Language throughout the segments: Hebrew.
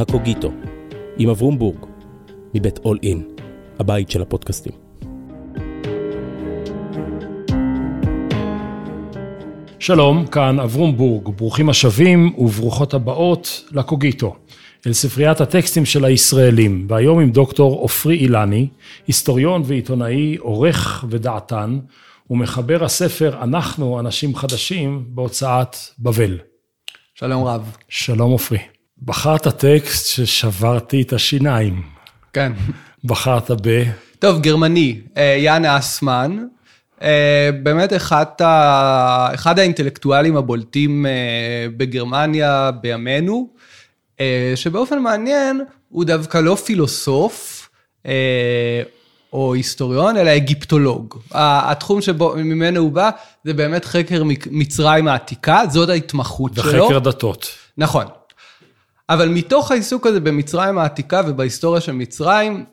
הקוגיטו, עם אברום בורג, מבית אול אין, הבית של הפודקאסטים. שלום, כאן אברום בורג, ברוכים השבים וברוכות הבאות לקוגיטו, אל ספריית הטקסטים של הישראלים, והיום עם דוקטור עופרי אילני, היסטוריון ועיתונאי, עורך ודעתן, ומחבר הספר "אנחנו אנשים חדשים" בהוצאת בבל. שלום רב. שלום עופרי. בחרת טקסט ששברתי את השיניים. כן. בחרת ב... טוב, גרמני, אה, יאן אסמן, אה, באמת אחד, ה... אחד האינטלקטואלים הבולטים אה, בגרמניה בימינו, שבאופן מעניין הוא דווקא לא פילוסוף או היסטוריון, אלא אגיפטולוג. התחום שבו, ממנו הוא בא, זה באמת חקר מצרים העתיקה, זאת ההתמחות שלו. וחקר דתות. נכון. אבל מתוך העיסוק הזה במצרים העתיקה ובהיסטוריה של מצרים,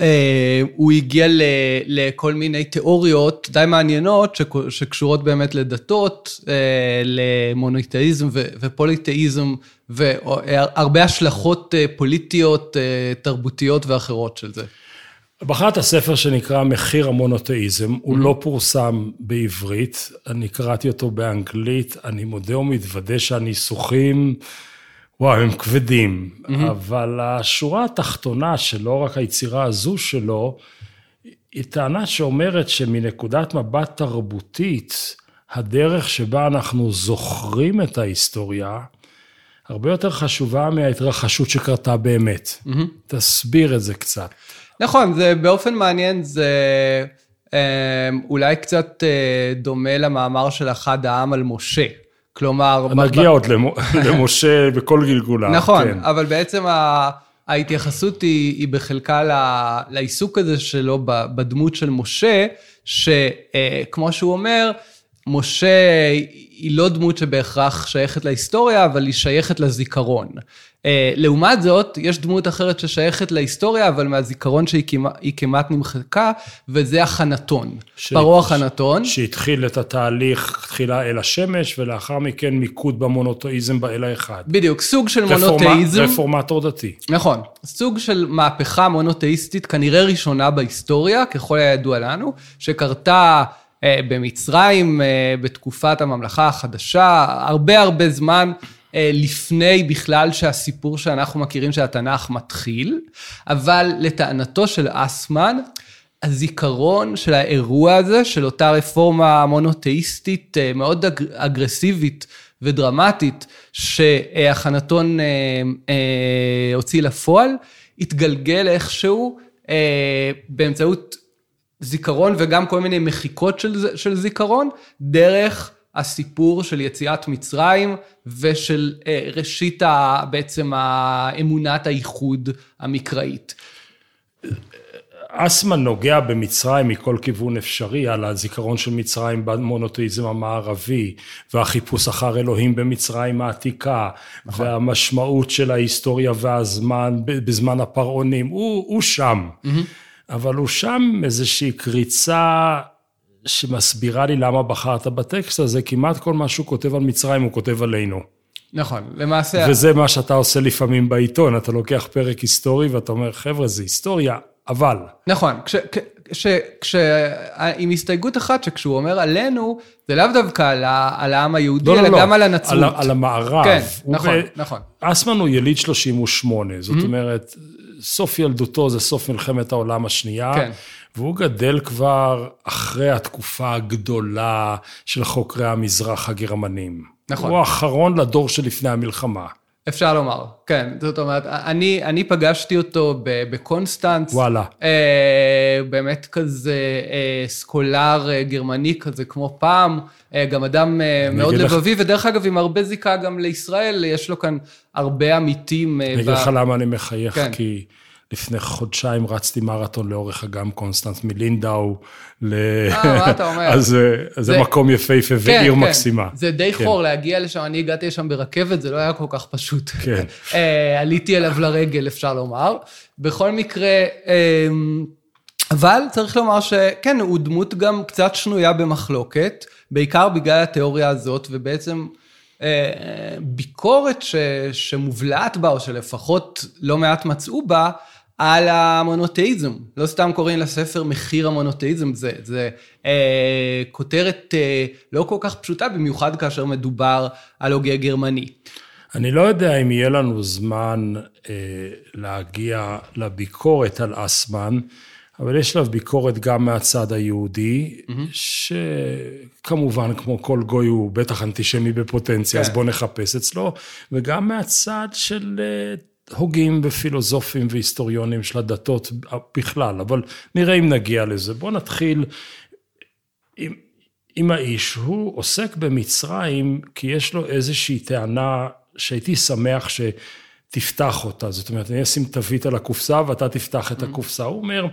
אה, הוא הגיע לכל מיני תיאוריות די מעניינות שקשורות באמת לדתות, אה, למונותאיזם ופוליתאיזם והרבה השלכות אה, פוליטיות, תרבותיות ואחרות של זה. בחרת ספר שנקרא מחיר המונותאיזם, הוא לא פורסם בעברית, אני קראתי אותו באנגלית, אני מודה ומתוודה שהניסוחים... וואו, הם כבדים, mm-hmm. אבל השורה התחתונה שלא רק היצירה הזו שלו, היא טענה שאומרת שמנקודת מבט תרבותית, הדרך שבה אנחנו זוכרים את ההיסטוריה, הרבה יותר חשובה מההתרחשות שקרתה באמת. Mm-hmm. תסביר את זה קצת. נכון, זה באופן מעניין, זה אה, אולי קצת אה, דומה למאמר של אחד העם על משה. כלומר... נגיע עוד למשה בכל גלגולה. נכון, כן. אבל בעצם ההתייחסות היא, היא בחלקה לעיסוק הזה שלו בדמות של משה, שכמו שהוא אומר, משה היא לא דמות שבהכרח שייכת להיסטוריה, אבל היא שייכת לזיכרון. אה, לעומת זאת, יש דמות אחרת ששייכת להיסטוריה, אבל מהזיכרון שהיא כמעט, כמעט נמחקה, וזה החנתון. ש... פרעה החנתון. שהתחיל את התהליך תחילה אל השמש, ולאחר מכן מיקוד במונותאיזם באל האחד. בדיוק, סוג של רפורמה, מונותאיזם. רפורמטור דתי. נכון, סוג של מהפכה מונותאיסטית, כנראה ראשונה בהיסטוריה, ככל הידוע לנו, שקרתה... אה, במצרים, אה, בתקופת הממלכה החדשה, הרבה הרבה זמן אה, לפני בכלל שהסיפור שאנחנו מכירים של התנ"ך מתחיל, אבל לטענתו של אסמן, הזיכרון של האירוע הזה, של אותה רפורמה מונותאיסטית מאוד אגרסיבית ודרמטית, שהחנתון הוציא לפועל, התגלגל איכשהו באמצעות זיכרון וגם כל מיני מחיקות של, של זיכרון, דרך הסיפור של יציאת מצרים ושל אה, ראשית ה, בעצם אמונת הייחוד המקראית. אסמן נוגע במצרים מכל כיוון אפשרי, על הזיכרון של מצרים במונותאיזם המערבי, והחיפוש אחר אלוהים במצרים העתיקה, נכון. והמשמעות של ההיסטוריה והזמן בזמן הפרעונים, הוא, הוא שם. Mm-hmm. אבל הוא שם איזושהי קריצה שמסבירה לי למה בחרת בטקסט הזה, כמעט כל מה שהוא כותב על מצרים הוא כותב עלינו. נכון, למעשה... וזה מה שאתה עושה לפעמים בעיתון, אתה לוקח פרק היסטורי ואתה אומר, חבר'ה, זה היסטוריה, אבל... נכון, כש, כש, כש, עם הסתייגות אחת, שכשהוא אומר עלינו, זה לאו דווקא על, על העם היהודי, לא, לא אלא לא, גם על הנצרות. על, על המערב. כן, נכון, ב... נכון. אסמן הוא יליד 38, זאת mm-hmm. אומרת, סוף ילדותו זה סוף מלחמת העולם השנייה. כן. והוא גדל כבר אחרי התקופה הגדולה של חוקרי המזרח הגרמנים. נכון. הוא האחרון לדור שלפני המלחמה. אפשר לומר, כן. זאת אומרת, אני, אני פגשתי אותו בקונסטנץ. וואלה. אה, באמת כזה אה, סקולר אה, גרמני כזה כמו פעם. אה, גם אדם אה, מאוד לבבי, לך... ודרך אגב, עם הרבה זיקה גם לישראל, יש לו כאן הרבה עמיתים. אה, אני אגיד ב... לך למה אני מחייך, כן. כי... לפני חודשיים רצתי מרתון לאורך אגם קונסטנס מלינדאו ל... אה, מה אתה אומר? אז זה, זה מקום יפהפה כן, ועיר כן. מקסימה. זה די כן. חור להגיע לשם, אני הגעתי לשם ברכבת, זה לא היה כל כך פשוט. כן. אה, עליתי אליו לרגל, אפשר לומר. בכל מקרה, אמ, אבל צריך לומר שכן, הוא דמות גם קצת שנויה במחלוקת, בעיקר בגלל התיאוריה הזאת, ובעצם ביקורת ש, שמובלעת בה, או שלפחות לא מעט מצאו בה, על המונותאיזם. לא סתם קוראים לספר מחיר המונותאיזם, זה, זה אה, כותרת אה, לא כל כך פשוטה, במיוחד כאשר מדובר על הוגה גרמני. אני לא יודע אם יהיה לנו זמן אה, להגיע לביקורת על אסמן, אבל יש עליו ביקורת גם מהצד היהודי, mm-hmm. שכמובן, כמו כל גוי, הוא בטח אנטישמי בפוטנציה, כן. אז בואו נחפש אצלו, וגם מהצד של אה, הוגים ופילוסופים והיסטוריונים של הדתות בכלל, אבל נראה אם נגיע לזה. בואו נתחיל עם, עם האיש. הוא עוסק במצרים כי יש לו איזושהי טענה שהייתי שמח שתפתח אותה. זאת אומרת, אני אשים תווית על הקופסה ואתה תפתח את הקופסה. הוא אומר,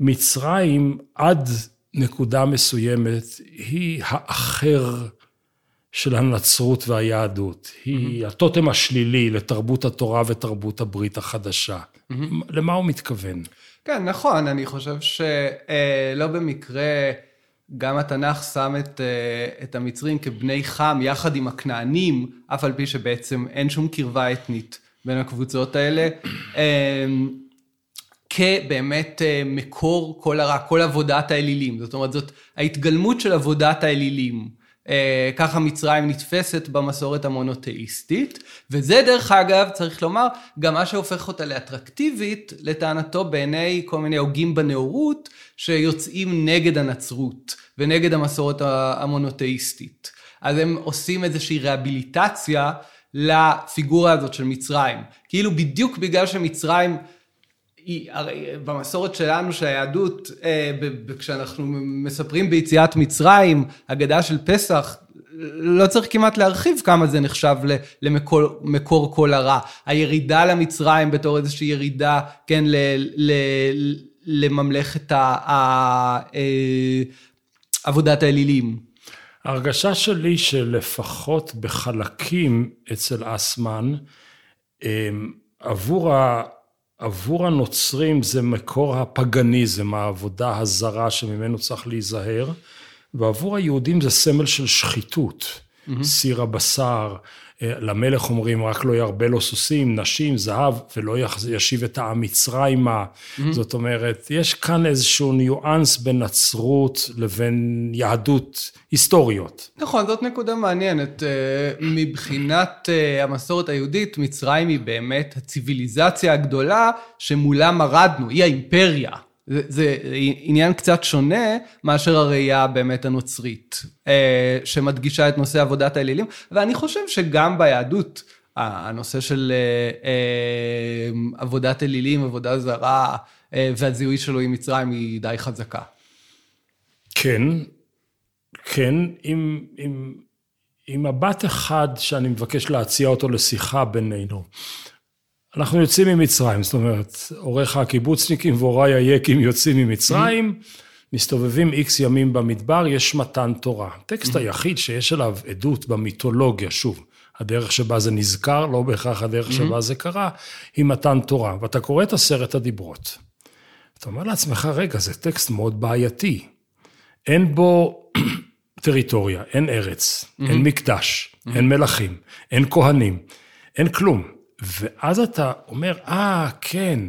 מצרים עד נקודה מסוימת היא האחר של הנצרות והיהדות. היא mm-hmm. הטוטם השלילי לתרבות התורה ותרבות הברית החדשה. Mm-hmm. למה הוא מתכוון? כן, נכון, אני חושב שלא במקרה גם התנ"ך שם את, אה, את המצרים כבני חם יחד עם הכנענים, אף על פי שבעצם אין שום קרבה אתנית בין הקבוצות האלה. אמ, כבאמת אה, מקור כל הרע, כל עבודת האלילים. זאת אומרת, זאת ההתגלמות של עבודת האלילים. אה, ככה מצרים נתפסת במסורת המונותאיסטית, וזה דרך אגב, צריך לומר, גם מה שהופך אותה לאטרקטיבית, לטענתו בעיני כל מיני הוגים בנאורות, שיוצאים נגד הנצרות ונגד המסורת המונותאיסטית. אז הם עושים איזושהי רהביליטציה לפיגורה הזאת של מצרים. כאילו בדיוק בגלל שמצרים הרי במסורת שלנו שהיהדות, אה, כשאנחנו מספרים ביציאת מצרים, הגדה של פסח, לא צריך כמעט להרחיב כמה זה נחשב למקור כל הרע. הירידה למצרים בתור איזושהי ירידה, כן, ל, ל, לממלכת ה, ה, אה, עבודת האלילים. ההרגשה שלי שלפחות בחלקים אצל אסמן, אה, עבור ה... עבור הנוצרים זה מקור הפגניזם, העבודה הזרה שממנו צריך להיזהר, ועבור היהודים זה סמל של שחיתות. Mm-hmm. סיר הבשר, למלך אומרים רק לא ירבה לו סוסים, נשים, זהב, ולא ישיב את העם מצרימה. Mm-hmm. זאת אומרת, יש כאן איזשהו ניואנס בין נצרות לבין יהדות היסטוריות. נכון, זאת נקודה מעניינת. אה, מבחינת אה, המסורת היהודית, מצרים היא באמת הציוויליזציה הגדולה שמולה מרדנו, היא האימפריה. זה, זה עניין קצת שונה מאשר הראייה באמת הנוצרית, אה, שמדגישה את נושא עבודת האלילים, ואני חושב שגם ביהדות, הנושא של אה, אה, עבודת אלילים, עבודה זרה, והזיהוי שלו עם מצרים היא די חזקה. כן, כן, עם, עם, עם מבט אחד שאני מבקש להציע אותו לשיחה בינינו. אנחנו יוצאים ממצרים, זאת אומרת, עורך הקיבוצניקים והוריי היקים יוצאים ממצרים, מסתובבים איקס ימים במדבר, יש מתן תורה. הטקסט היחיד שיש עליו עדות במיתולוגיה, שוב, הדרך שבה זה נזכר, לא בהכרח הדרך שבה זה קרה, היא מתן תורה. ואתה קורא את עשרת הדיברות. אתה אומר לעצמך, רגע, זה טקסט מאוד בעייתי. אין בו טריטוריה, אין ארץ, אין מקדש, אין מלכים, אין כהנים, אין כלום. ואז אתה אומר, אה, כן,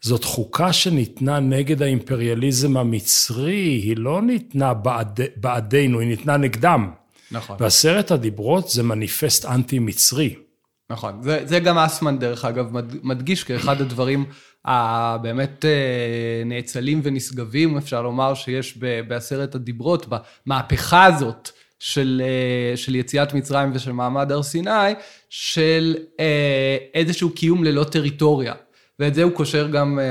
זאת חוקה שניתנה נגד האימפריאליזם המצרי, היא לא ניתנה בעד, בעדינו, היא ניתנה נגדם. נכון. ועשרת הדיברות זה מניפסט אנטי-מצרי. נכון, זה, זה גם אסמן דרך אגב מדגיש כאחד הדברים הבאמת אה, נאצלים ונשגבים, אפשר לומר, שיש בעשרת הדיברות, במהפכה הזאת. של, אה, של יציאת מצרים ושל מעמד הר סיני, של אה, איזשהו קיום ללא טריטוריה. ואת זה הוא קושר גם אה,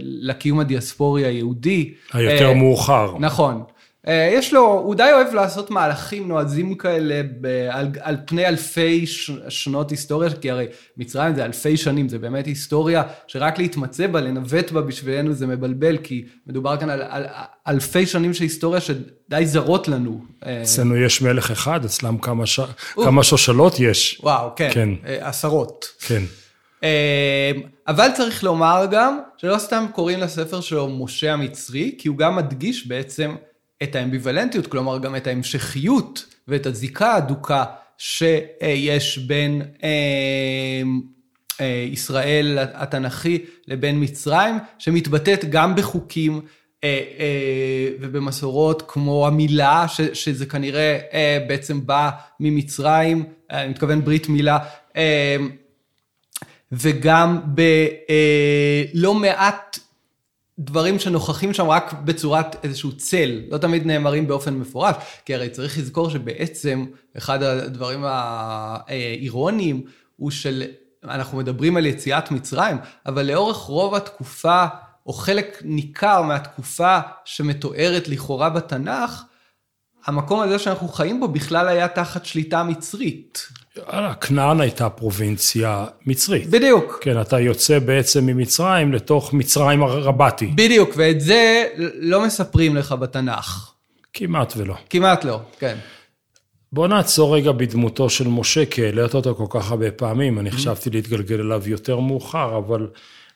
לקיום הדיאספורי היהודי. היותר מאוחר. נכון. אה, יש לו, הוא די אוהב לעשות מהלכים נועזים כאלה ב, על, על פני אלפי ש, שנות היסטוריה, כי הרי מצרים זה אלפי שנים, זה באמת היסטוריה שרק להתמצא בה, לנווט בה בשבילנו זה מבלבל, כי מדובר כאן על, על, על אלפי שנים של היסטוריה שדי זרות לנו. אה, אצלנו יש מלך אחד, אצלם כמה, ש... כמה שושלות יש. וואו, כן, כן. אה, עשרות. כן. אבל צריך לומר גם, שלא סתם קוראים לספר שלו משה המצרי, כי הוא גם מדגיש בעצם את האמביוולנטיות, כלומר גם את ההמשכיות ואת הזיקה ההדוקה שיש בין ישראל התנ"כי לבין מצרים, שמתבטאת גם בחוקים ובמסורות כמו המילה, שזה כנראה בעצם בא ממצרים, אני מתכוון ברית מילה, וגם בלא מעט דברים שנוכחים שם רק בצורת איזשהו צל, לא תמיד נאמרים באופן מפורש, כי הרי צריך לזכור שבעצם אחד הדברים האירוניים הוא של, אנחנו מדברים על יציאת מצרים, אבל לאורך רוב התקופה, או חלק ניכר מהתקופה שמתוארת לכאורה בתנ"ך, המקום הזה שאנחנו חיים בו בכלל היה תחת שליטה מצרית. כנען הייתה פרובינציה מצרית. בדיוק. כן, אתה יוצא בעצם ממצרים לתוך מצרים רבתי. בדיוק, ואת זה לא מספרים לך בתנ"ך. כמעט ולא. כמעט לא, כן. בוא נעצור רגע בדמותו של משה, כי העלית אותו כל כך הרבה פעמים, אני חשבתי להתגלגל אליו יותר מאוחר, אבל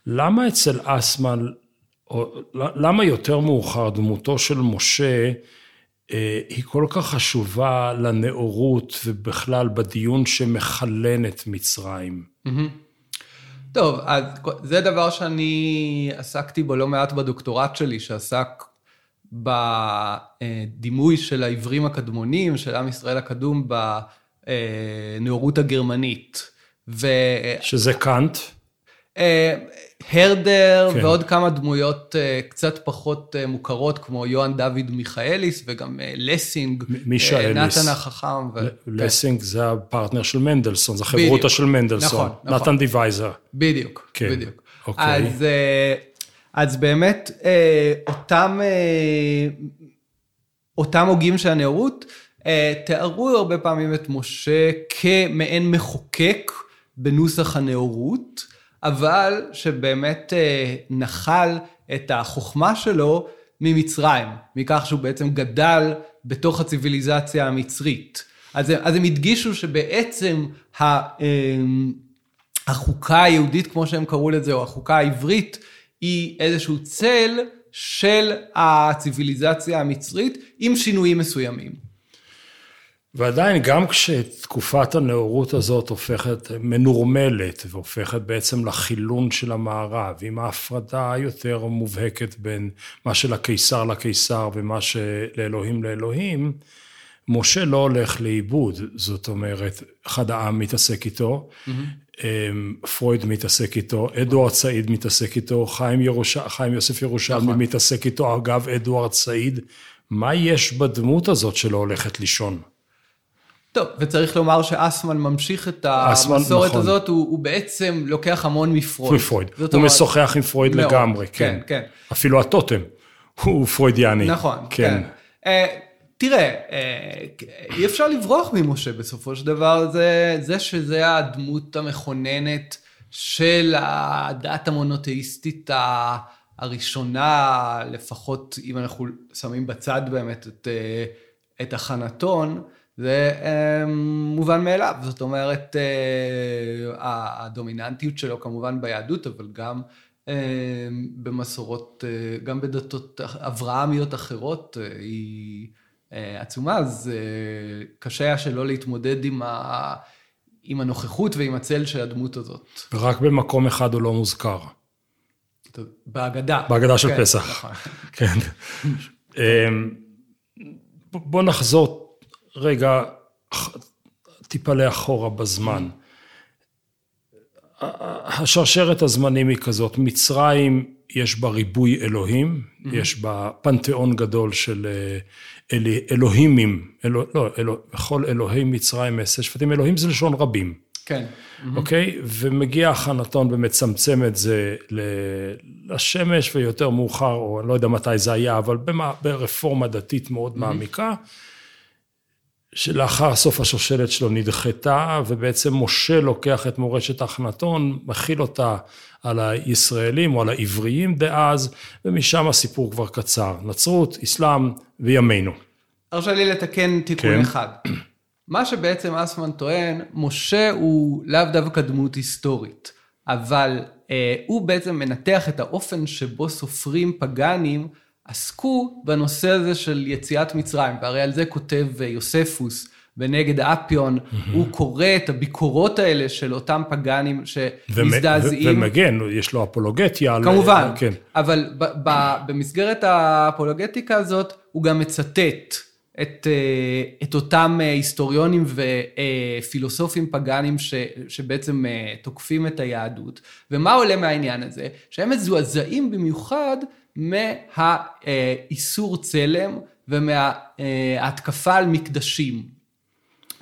למה אצל אסמן, או למה יותר מאוחר דמותו של משה, היא כל כך חשובה לנאורות ובכלל בדיון שמכלן את מצרים. טוב, אז זה דבר שאני עסקתי בו לא מעט בדוקטורט שלי, שעסק בדימוי של העברים הקדמונים, של עם ישראל הקדום בנאורות הגרמנית. ו... שזה קאנט? אה, הרדר כן. ועוד כמה דמויות אה, קצת פחות אה, מוכרות, כמו יוהאן דוד מיכאליס וגם לסינג. נתן החכם. ו... לסינג כן. זה הפרטנר של מנדלסון, זה חברותא של מנדלסון. נכון, נכון. נתן דיווייזר. בדיוק, כן. בדיוק. אוקיי. אז, אז באמת, אותם, אותם הוגים של הנאורות, תיארו הרבה פעמים את משה כמעין מחוקק בנוסח הנאורות. אבל שבאמת אה, נחל את החוכמה שלו ממצרים, מכך שהוא בעצם גדל בתוך הציוויליזציה המצרית. אז, אז הם הדגישו שבעצם ה, אה, החוקה היהודית, כמו שהם קראו לזה, או החוקה העברית, היא איזשהו צל של הציוויליזציה המצרית עם שינויים מסוימים. ועדיין, גם כשתקופת הנאורות הזאת הופכת מנורמלת והופכת בעצם לחילון של המערב, עם ההפרדה היותר מובהקת בין מה שלקיסר לקיסר ומה שלאלוהים לאלוהים, משה לא הולך לאיבוד, זאת אומרת, אחד העם מתעסק איתו, mm-hmm. פרויד מתעסק איתו, אדוארד סעיד מתעסק איתו, חיים, ירוש... חיים יוסף ירושלמי נכון. מתעסק איתו, אגב, אדוארד סעיד, מה יש בדמות הזאת שלא הולכת לישון? טוב, וצריך לומר שאסמן ממשיך את המסורת נכון. הזאת, הוא, הוא בעצם לוקח המון מפרויד. מפרויד, הוא אומרת, משוחח עם פרויד מאוד, לגמרי, כן. כן, כן. אפילו הטוטם הוא פרוידיאני. נכון, כן. כן. Uh, תראה, uh, אי אפשר לברוח ממשה בסופו של דבר, זה, זה שזה הדמות המכוננת של הדת המונותאיסטית הראשונה, לפחות אם אנחנו שמים בצד באמת את, אה, את החנתון. זה אה, מובן מאליו, זאת אומרת, אה, הדומיננטיות שלו כמובן ביהדות, אבל גם אה, במסורות, גם בדתות אברהמיות אחרות, היא עצומה, אז קשה היה שלא להתמודד עם, ה, עם הנוכחות ועם הצל של הדמות הזאת. ורק במקום אחד הוא לא מוזכר. בהגדה. בהגדה של כן, פסח. נכון. כן. בוא נחזור רגע טיפה לאחורה בזמן. השרשרת הזמנים היא כזאת, מצרים יש בה ריבוי אלוהים, mm-hmm. יש בה פנתיאון גדול של אה, אל, אלוהימים, אלו, לא, אלוה, בכל אלוהי מצרים עשר שפטים, אלוהים זה לשון רבים. כן. אוקיי? Mm-hmm. ומגיע החנתון ומצמצם את זה לשמש ויותר מאוחר, או אני לא יודע מתי זה היה, אבל ברפורמה דתית מאוד mm-hmm. מעמיקה. שלאחר סוף השושלת שלו נדחתה, ובעצם משה לוקח את מורשת החנתון, מכיל אותה על הישראלים או על העבריים דאז, ומשם הסיפור כבר קצר. נצרות, אסלאם וימינו. הרשה לי לתקן תיקון כן. אחד. מה שבעצם אסמן טוען, משה הוא לאו דווקא דמות היסטורית, אבל אה, הוא בעצם מנתח את האופן שבו סופרים פגאנים עסקו בנושא הזה של יציאת מצרים, והרי על זה כותב אה, יוספוס ונגד האפיון, הוא קורא את הביקורות האלה של אותם פגאנים שמזדעזעים. ומגן, יש לו אפולוגטיה. כמובן, כן. אבל ב- ב- במסגרת האפולוגטיקה הזאת, הוא גם מצטט את, אה, את אותם אה, היסטוריונים ופילוסופים פגאנים ש, שבעצם תוקפים את היהדות. ומה עולה מהעניין הזה? שהם מזועזעים במיוחד מהאיסור צלם ומההתקפה על מקדשים.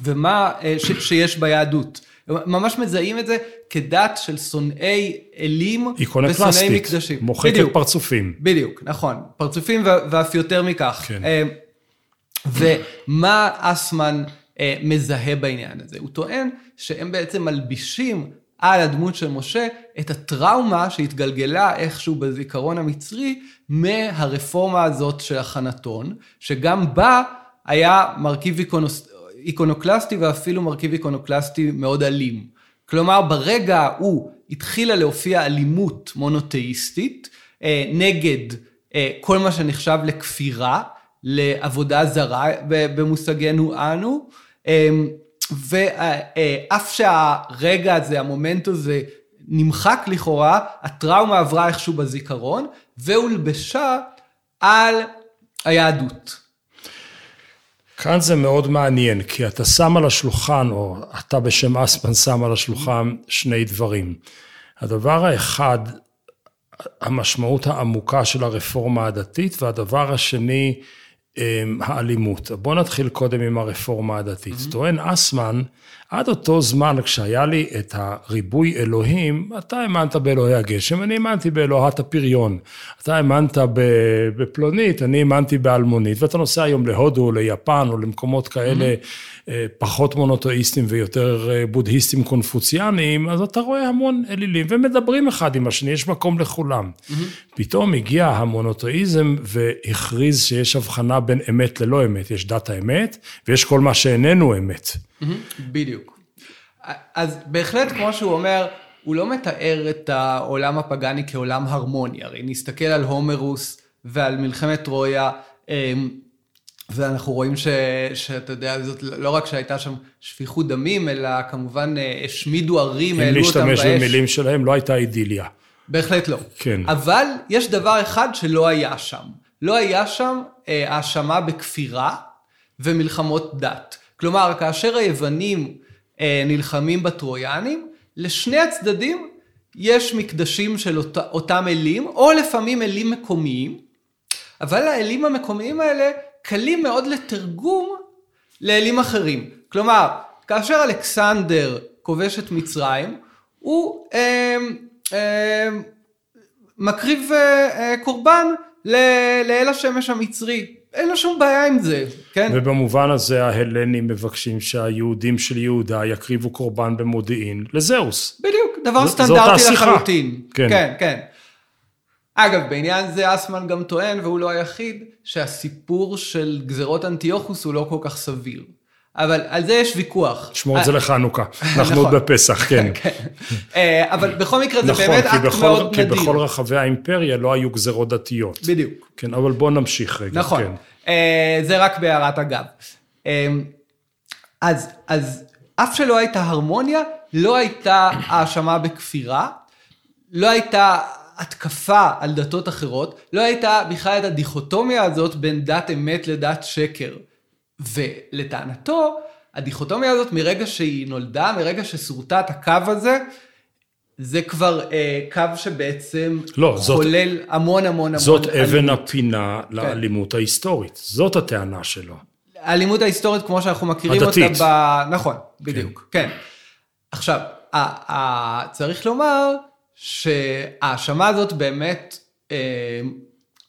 ומה ש, שיש ביהדות. ממש מזהים את זה כדת של שונאי אלים ושונאי מקדשים. מוחקת בדיוק, פרצופים. בדיוק, נכון. פרצופים ואף יותר מכך. כן. ומה אסמן אה, מזהה בעניין הזה? הוא טוען שהם בעצם מלבישים על הדמות של משה את הטראומה שהתגלגלה איכשהו בזיכרון המצרי מהרפורמה הזאת של החנתון, שגם בה היה מרכיב איקונוס... איקונוקלסטי ואפילו מרכיב איקונוקלסטי מאוד אלים. כלומר, ברגע ההוא התחילה להופיע אלימות מונותאיסטית אה, נגד אה, כל מה שנחשב לכפירה, לעבודה זרה במושגנו אנו, אמ, ואף שהרגע הזה, המומנט הזה, נמחק לכאורה, הטראומה עברה איכשהו בזיכרון, והולבשה על היהדות. כאן זה מאוד מעניין, כי אתה שם על השולחן, או אתה בשם אספן שם על השולחן שני דברים. הדבר האחד, המשמעות העמוקה של הרפורמה הדתית, והדבר השני, האלימות. בואו נתחיל קודם עם הרפורמה הדתית. Mm-hmm. טוען אסמן, עד אותו זמן כשהיה לי את הריבוי אלוהים, אתה האמנת באלוהי הגשם, אני האמנתי באלוהת הפריון. אתה האמנת בפלונית, אני האמנתי באלמונית, ואתה נוסע היום להודו או ליפן או למקומות כאלה mm-hmm. פחות מונותואיסטים ויותר אה, בודהיסטים קונפוציאניים, אז אתה רואה המון אלילים ומדברים אחד עם השני, יש מקום לכולם. Mm-hmm. פתאום הגיע המונותואיזם והכריז שיש הבחנה בין אמת ללא אמת, יש דת האמת ויש כל מה שאיננו אמת. בדיוק. אז בהחלט, כמו שהוא אומר, הוא לא מתאר את העולם הפגאני כעולם הרמוני, הרי נסתכל על הומרוס ועל מלחמת טרויה, אמ, ואנחנו רואים ש, שאתה יודע, זאת לא רק שהייתה שם שפיכות דמים, אלא כמובן אה, השמידו ערים, העלו אותם באש. אם להשתמש במילים שלהם, לא הייתה אידיליה. בהחלט לא. כן. אבל יש דבר אחד שלא היה שם. לא היה שם אה, האשמה בכפירה ומלחמות דת. כלומר, כאשר היוונים אה, נלחמים בטרויאנים, לשני הצדדים יש מקדשים של אות, אותם אלים, או לפעמים אלים מקומיים, אבל האלים המקומיים האלה קלים מאוד לתרגום לאלים אחרים. כלומר, כאשר אלכסנדר כובש את מצרים, הוא אה, אה, מקריב אה, אה, קורבן לאל השמש המצרי. אין לו שום בעיה עם זה, כן? ובמובן הזה ההלנים מבקשים שהיהודים של יהודה יקריבו קורבן במודיעין לזהוס. בדיוק, דבר סטנדרטי לחלוטין. כן, כן. כן. אגב, בעניין זה אסמן גם טוען, והוא לא היחיד, שהסיפור של גזרות אנטיוכוס הוא לא כל כך סביר. אבל על זה יש ויכוח. שמור את זה לחנוכה, אנחנו עוד נכון. בפסח, כן. כן. אה, אבל בכל מקרה זה נכון, באמת אקט מאוד נדיר. כי בכל רחבי האימפריה לא היו גזרות דתיות. בדיוק. כן, אבל בואו נמשיך רגע. נכון, כן. אה, זה רק בהערת אגב. אה, אז, אז אף שלא הייתה הרמוניה, לא הייתה האשמה בכפירה, לא הייתה התקפה על דתות אחרות, לא הייתה בכלל את הדיכוטומיה הזאת בין דת אמת לדת שקר. ולטענתו, הדיכוטומיה הזאת מרגע שהיא נולדה, מרגע שסורטה את הקו הזה, זה כבר אה, קו שבעצם לא, חולל זאת, המון המון המון זאת אלימות. אבן הפינה כן. לאלימות ההיסטורית, זאת הטענה שלו. האלימות ההיסטורית כמו שאנחנו מכירים הדתית. אותה ב... נכון, בדיוק, כן. כן. עכשיו, ה, ה, צריך לומר שההאשמה הזאת באמת אה,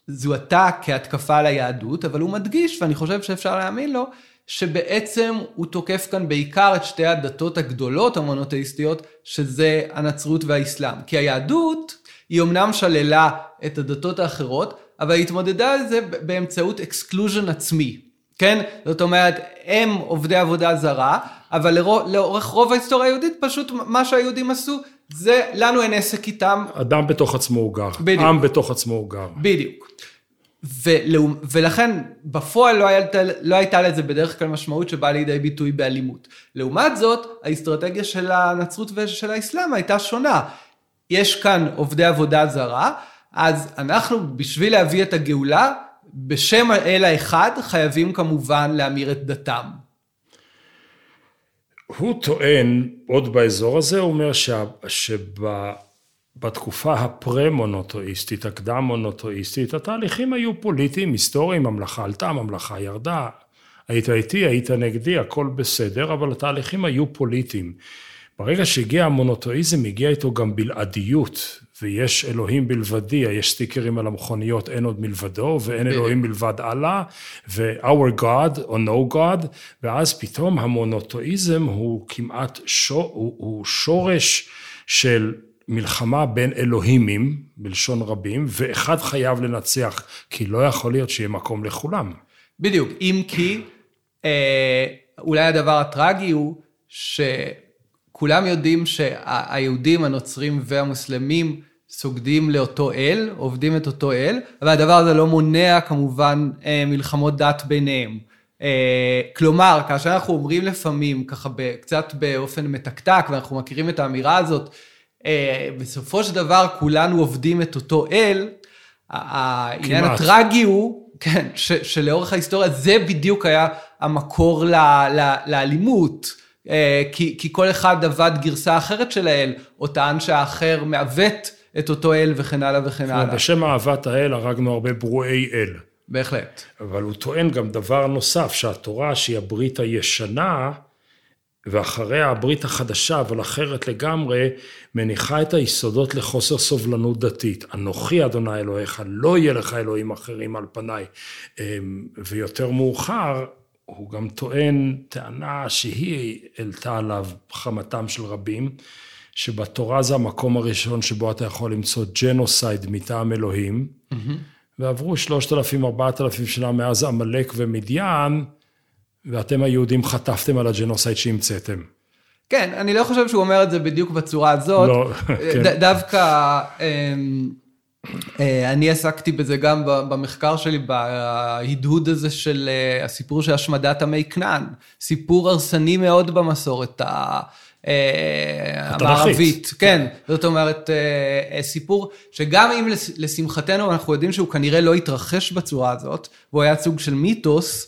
זוהתה כהתקפה על היהדות, אבל הוא מדגיש, ואני חושב שאפשר להאמין לו, שבעצם הוא תוקף כאן בעיקר את שתי הדתות הגדולות המונותאיסטיות, שזה הנצרות והאסלאם. כי היהדות היא אמנם שללה את הדתות האחרות, אבל היא התמודדה על זה באמצעות exclusion עצמי. כן? זאת אומרת, הם עובדי עבודה זרה, אבל לאורך רוב ההיסטוריה היהודית, פשוט מה שהיהודים עשו, זה, לנו אין עסק איתם. אדם בתוך עצמו הוא גר. בדיוק. עם בתוך עצמו הוא גר. בדיוק. ולא, ולכן בפועל לא, היה, לא הייתה לזה בדרך כלל משמעות שבאה לידי ביטוי באלימות. לעומת זאת, האסטרטגיה של הנצרות ושל האסלאם הייתה שונה. יש כאן עובדי עבודה זרה, אז אנחנו, בשביל להביא את הגאולה, בשם האל האחד, חייבים כמובן להמיר את דתם. הוא טוען, עוד באזור הזה, הוא אומר שבתקופה הפרה-מונותואיסטית, הקדם-מונותואיסטית, התהליכים היו פוליטיים, היסטוריים, הממלכה עלתה, הממלכה ירדה, היית איתי, היית נגדי, הכל בסדר, אבל התהליכים היו פוליטיים. ברגע שהגיע המונותואיזם, הגיע איתו גם בלעדיות, ויש אלוהים בלבדי, יש סטיקרים על המכוניות, אין עוד מלבדו, ואין אלוהים מלבד אללה, ו-our God או no God, ואז פתאום המונותואיזם הוא כמעט, שור, הוא, הוא שורש של מלחמה בין אלוהימים, בלשון רבים, ואחד חייב לנצח, כי לא יכול להיות שיהיה מקום לכולם. בדיוק, אם כי אה, אולי הדבר הטרגי הוא ש... כולם יודעים שהיהודים, הנוצרים והמוסלמים סוגדים לאותו אל, עובדים את אותו אל, אבל הדבר הזה לא מונע כמובן אה, מלחמות דת ביניהם. אה, כלומר, כאשר אנחנו אומרים לפעמים, ככה קצת באופן מתקתק, ואנחנו מכירים את האמירה הזאת, אה, בסופו של דבר כולנו עובדים את אותו אל, העניין. הטרגי הוא, כן, ש, שלאורך ההיסטוריה זה בדיוק היה המקור ל, ל, לאלימות. אה, כי, כי כל אחד עבד גרסה אחרת של האל, או טען שהאחר מעוות את אותו אל וכן הלאה וכן הלאה. בשם אהבת האל הרגנו הרבה ברואי אל. בהחלט. אבל הוא טוען גם דבר נוסף, שהתורה, שהיא הברית הישנה, ואחריה הברית החדשה, אבל אחרת לגמרי, מניחה את היסודות לחוסר סובלנות דתית. אנוכי אדוני אלוהיך, לא יהיה לך אלוהים אחרים על פניי. אמ, ויותר מאוחר, הוא גם טוען טענה שהיא העלתה עליו חמתם של רבים, שבתורה זה המקום הראשון שבו אתה יכול למצוא genocide מטעם אלוהים, mm-hmm. ועברו שלושת אלפים, ארבעת אלפים שנה מאז עמלק ומדיין, ואתם היהודים חטפתם על ה genocide שהמצאתם. כן, אני לא חושב שהוא אומר את זה בדיוק בצורה הזאת. לא, כן. ד- דווקא... אה, אני עסקתי בזה גם במחקר שלי, בהדהוד הזה של אה, הסיפור של השמדת עמי כנען. סיפור הרסני מאוד במסורת. אה, המערבית, כן, זאת אומרת, סיפור שגם אם לשמחתנו אנחנו יודעים שהוא כנראה לא התרחש בצורה הזאת, והוא היה סוג של מיתוס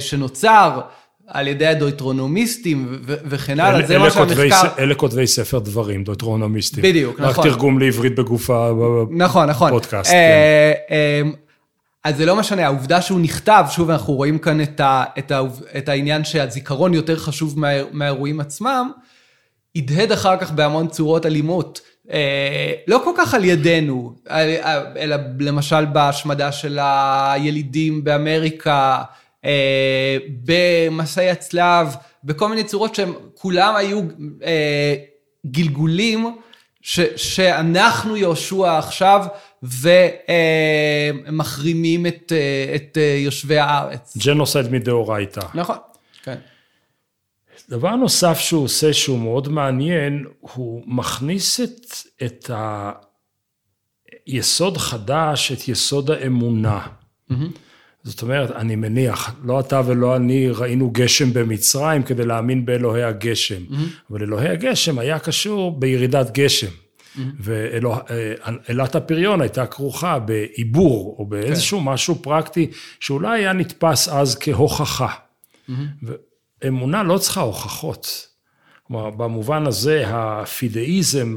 שנוצר על ידי הדויטרונומיסטים וכן הלאה, זה מה שהמחקר... אלה כותבי ספר דברים, דויטרונומיסטים. בדיוק, נכון. רק תרגום לעברית בגופה נכון, נכון. בפודקאסט. אה, כן. אה, אז זה לא משנה, העובדה שהוא נכתב, שוב אנחנו רואים כאן את, ה, את, ה, את העניין שהזיכרון יותר חשוב מה, מהאירועים עצמם, הדהד אחר כך בהמון צורות אלימות. אה, לא כל כך על ידינו, אלא למשל בהשמדה של הילידים באמריקה, אה, במסעי הצלב, בכל מיני צורות שהם כולם היו אה, גלגולים ש, שאנחנו יהושע עכשיו ומחרימים את, אה, את יושבי הארץ. ג'נוסייד מדאורייתא. נכון, כן. דבר נוסף שהוא עושה שהוא מאוד מעניין, הוא מכניס את, את היסוד חדש, את יסוד האמונה. Mm-hmm. זאת אומרת, אני מניח, לא אתה ולא אני ראינו גשם במצרים כדי להאמין באלוהי הגשם, mm-hmm. אבל אלוהי הגשם היה קשור בירידת גשם. Mm-hmm. ואלת הפריון הייתה כרוכה בעיבור, או באיזשהו okay. כן. משהו פרקטי, שאולי היה נתפס אז כהוכחה. Mm-hmm. ואמונה לא צריכה הוכחות. כלומר, במובן הזה הפידאיזם,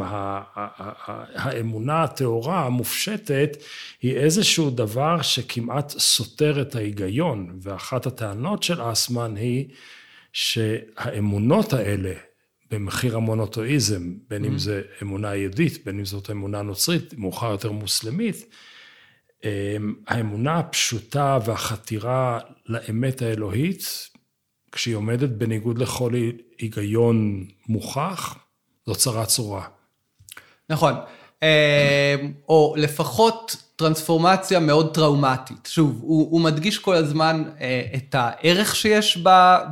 האמונה הטהורה, המופשטת, היא איזשהו דבר שכמעט סותר את ההיגיון, ואחת הטענות של אסמן היא שהאמונות האלה, במחיר המונותואיזם, בין אם mm-hmm. זה אמונה יהודית, בין אם זאת אמונה נוצרית, מאוחר יותר מוסלמית, האמונה הפשוטה והחתירה לאמת האלוהית, כשהיא עומדת בניגוד לכל היגיון מוכח, זו צרה צורה. נכון. אה, או לפחות טרנספורמציה מאוד טראומטית. שוב, הוא, הוא מדגיש כל הזמן אה, את הערך שיש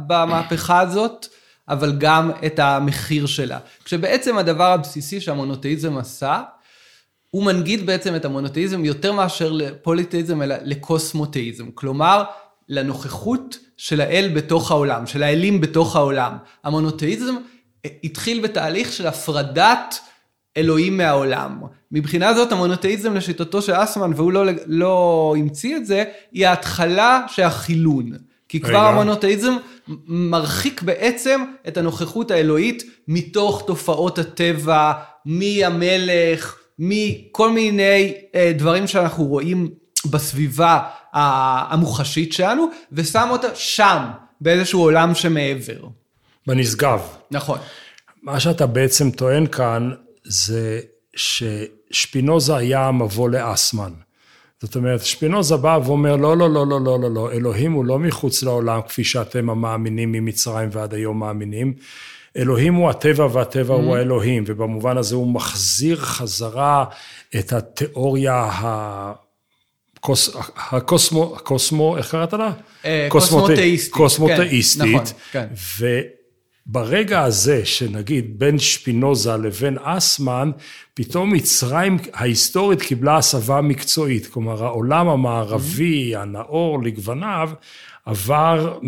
במהפכה הזאת, אבל גם את המחיר שלה. כשבעצם הדבר הבסיסי שהמונותאיזם עשה, הוא מנגיד בעצם את המונותאיזם יותר מאשר לפוליתאיזם, אלא לקוסמותאיזם. כלומר, לנוכחות של האל בתוך העולם, של האלים בתוך העולם. המונותאיזם התחיל בתהליך של הפרדת אלוהים מהעולם. מבחינה זאת המונותאיזם לשיטתו של אסמן, והוא לא, לא המציא את זה, היא ההתחלה של החילון. כי כבר רגע. המונותאיזם מרחיק בעצם את הנוכחות האלוהית מתוך תופעות הטבע, מהמלך, מכל מיני אה, דברים שאנחנו רואים בסביבה המוחשית שלנו, ושם אותה שם, באיזשהו עולם שמעבר. בנשגב. נכון. מה שאתה בעצם טוען כאן, זה ששפינוזה היה המבוא לאסמן. זאת אומרת, שפינוזה בא ואומר, לא, לא, לא, לא, לא, לא, לא, אלוהים הוא לא מחוץ לעולם, כפי שאתם המאמינים ממצרים ועד היום מאמינים. אלוהים הוא הטבע והטבע mm-hmm. הוא האלוהים, ובמובן הזה הוא מחזיר חזרה את התיאוריה ה... קוס, הקוסמו, הקוסמו, איך קראת לה? אה, קוסמותאיסטית. קוסמותאיסטית. כן, נכון, כן. ברגע הזה, שנגיד בין שפינוזה לבין אסמן, פתאום מצרים ההיסטורית קיבלה הסבה מקצועית. כלומר, העולם המערבי. הנאור לגווניו, עבר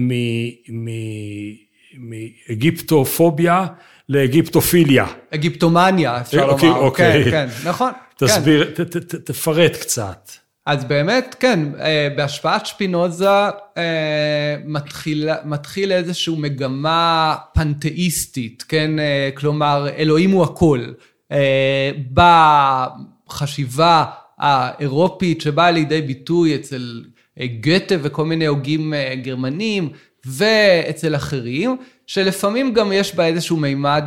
מאגיפטופוביה לאגיפטופיליה. אגיפטומניה, אפשר אוקיי, לומר. אוקיי. כן, כן, נכון. תסביר, כן. ת, ת, תפרט קצת. אז באמת, כן, אה, בהשפעת שפינוזה אה, מתחיל, מתחיל איזושהי מגמה פנתאיסטית, כן? אה, כלומר, אלוהים הוא הכל. בחשיבה האירופית שבאה לידי ביטוי אצל גתה וכל מיני הוגים גרמנים ואצל אחרים, שלפעמים גם יש בה איזשהו מימד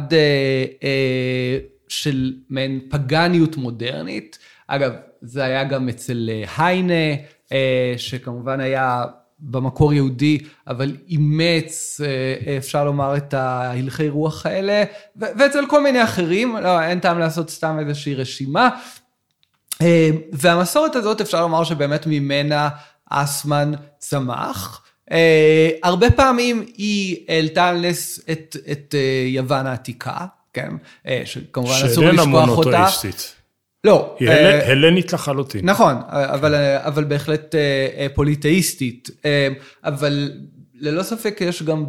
של מעין פגניות מודרנית. אגב, זה היה גם אצל אה, היינה, אה, שכמובן היה במקור יהודי, אבל אימץ, אה, אפשר לומר, את ההלכי רוח האלה, ואצל כל מיני אחרים, לא, אין טעם לעשות סתם איזושהי רשימה. והמסורת הזאת, אפשר לומר שבאמת ממנה אסמן צמח. הרבה פעמים היא העלתה על נס את, את יוון העתיקה, כן? שכמובן אסור לשכוח אותה. שאיננה מונותאיסטית. לא. היא אה, הלנית לחלוטין. נכון, אבל, אה, אבל בהחלט אה, פוליטאיסטית. אבל ללא ספק יש גם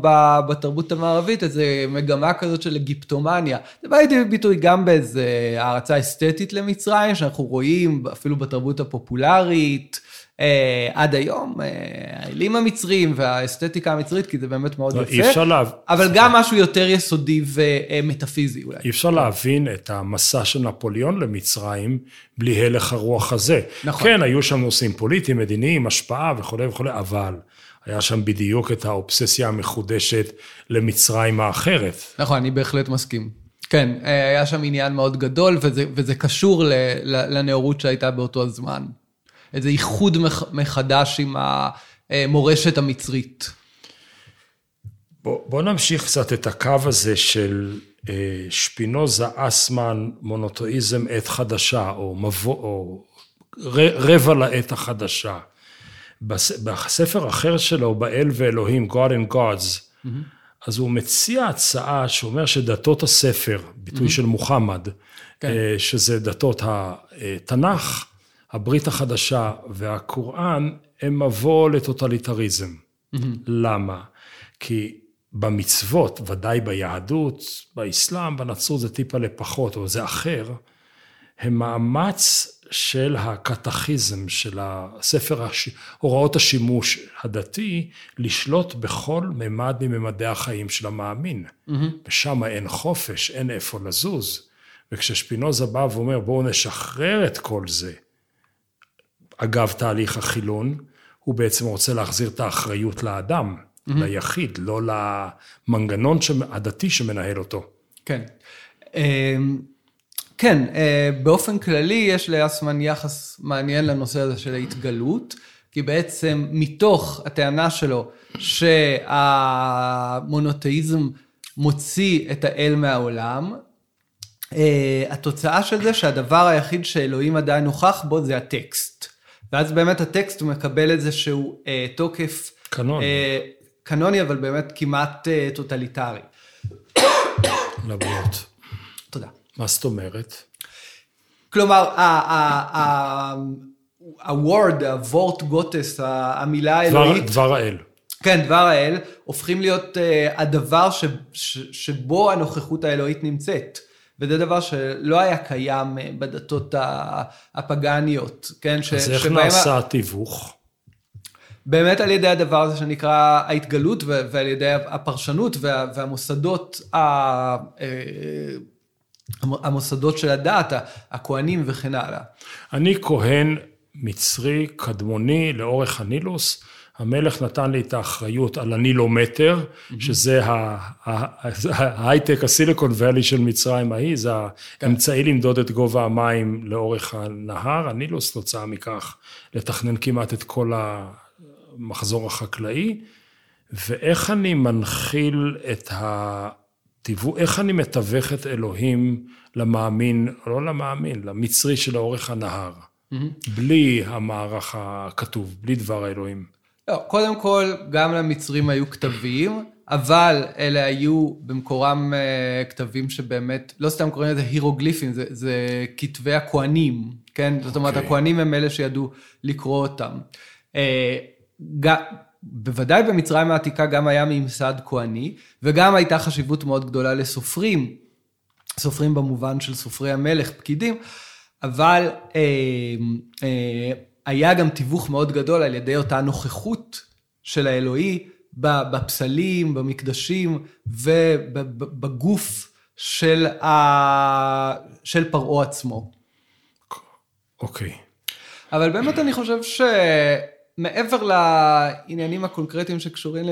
בתרבות המערבית איזו מגמה כזאת של אגיפטומניה. זה בא לידי ביטוי גם באיזו הערצה אסתטית למצרים, שאנחנו רואים אפילו בתרבות הפופולרית. אה, עד היום, אה, האלים המצרים והאסתטיקה המצרית, כי זה באמת מאוד לא, יפה. אי אפשר להבין. אבל גם משהו יותר יסודי ומטאפיזי אולי. אי אפשר להבין את המסע של נפוליאון למצרים בלי הלך הרוח הזה. נכון. כן, היו שם נושאים פוליטיים, מדיניים, השפעה וכולי וכולי, אבל... היה שם בדיוק את האובססיה המחודשת למצרים האחרת. נכון, אני בהחלט מסכים. כן, אה, היה שם עניין מאוד גדול, וזה, וזה קשור לנאורות שהייתה באותו הזמן. איזה איחוד מחדש עם המורשת המצרית. בוא, בוא נמשיך קצת את הקו הזה של אה, שפינוזה, אסמן, מונותואיזם, עת חדשה, או, מבוא, או רבע לעת החדשה. בספר אחר שלו, באל ואלוהים, God and Gods, mm-hmm. אז הוא מציע הצעה שאומר שדתות הספר, ביטוי mm-hmm. של מוחמד, כן. אה, שזה דתות התנ"ך, הברית החדשה והקוראן הם מבוא לטוטליטריזם. Mm-hmm. למה? כי במצוות, ודאי ביהדות, באסלאם, בנצרות זה טיפה לפחות, או זה אחר, הם מאמץ של הקטכיזם, של הספר, הש... הוראות השימוש הדתי, לשלוט בכל ממד מממדי החיים של המאמין. Mm-hmm. ושם אין חופש, אין איפה לזוז. וכששפינוזה בא ואומר, בואו נשחרר את כל זה, אגב תהליך החילון, הוא בעצם רוצה להחזיר את האחריות לאדם, mm-hmm. ליחיד, לא למנגנון הדתי שמנהל אותו. כן. אמ, כן, אה, באופן כללי יש לאסמן יחס מעניין לנושא הזה של ההתגלות, כי בעצם מתוך הטענה שלו שהמונותאיזם מוציא את האל מהעולם, אה, התוצאה של זה שהדבר היחיד שאלוהים עדיין נוכח בו זה הטקסט. ואז באמת הטקסט הוא מקבל איזשהו אה, תוקף... קנוני. אה, קנוני, אבל באמת כמעט אה, טוטליטרי. לבריאות. תודה. מה זאת אומרת? כלומר, ה-Wort, ה Wort Gottes, המילה האלוהית. דבר האל. כן, דבר האל, הופכים להיות uh, הדבר שבו הנוכחות האלוהית נמצאת. וזה דבר שלא היה קיים uh, בדתות הפגאניות, כן? ש, אז איך שבהם... נעשה התיווך? באמת על ידי הדבר הזה שנקרא ההתגלות ועל ידי הפרשנות וה, והמוסדות, ה, uh, המוסדות של הדת, הכהנים וכן הלאה. אני כהן מצרי קדמוני לאורך הנילוס. המלך נתן לי את האחריות על הנילומטר, mm-hmm. שזה ההייטק, הסיליקון ואלי של מצרים ההיא, זה האמצעי למדוד את גובה המים לאורך הנהר, הנילוס, תוצאה מכך לתכנן כמעט את כל המחזור החקלאי, ואיך אני מנחיל את התיווך, איך אני מתווך את אלוהים למאמין, לא למאמין, למצרי שלאורך הנהר, mm-hmm. בלי המערך הכתוב, בלי דבר האלוהים. לא, קודם כל, גם למצרים היו כתבים, אבל אלה היו במקורם uh, כתבים שבאמת, לא סתם קוראים לזה הירוגליפים, זה, זה כתבי הכוהנים, כן? Okay. זאת אומרת, אוקיי. הכוהנים הם אלה שידעו לקרוא אותם. Uh, ג... בוודאי במצרים העתיקה גם היה ממסד כהני, וגם הייתה חשיבות מאוד גדולה לסופרים, סופרים במובן של סופרי המלך, פקידים, אבל אה, אה, היה גם תיווך מאוד גדול על ידי אותה נוכחות של האלוהי בפסלים, במקדשים ובגוף של, ה... של פרעה עצמו. אוקיי. Okay. אבל באמת אני חושב שמעבר לעניינים הקונקרטיים שקשורים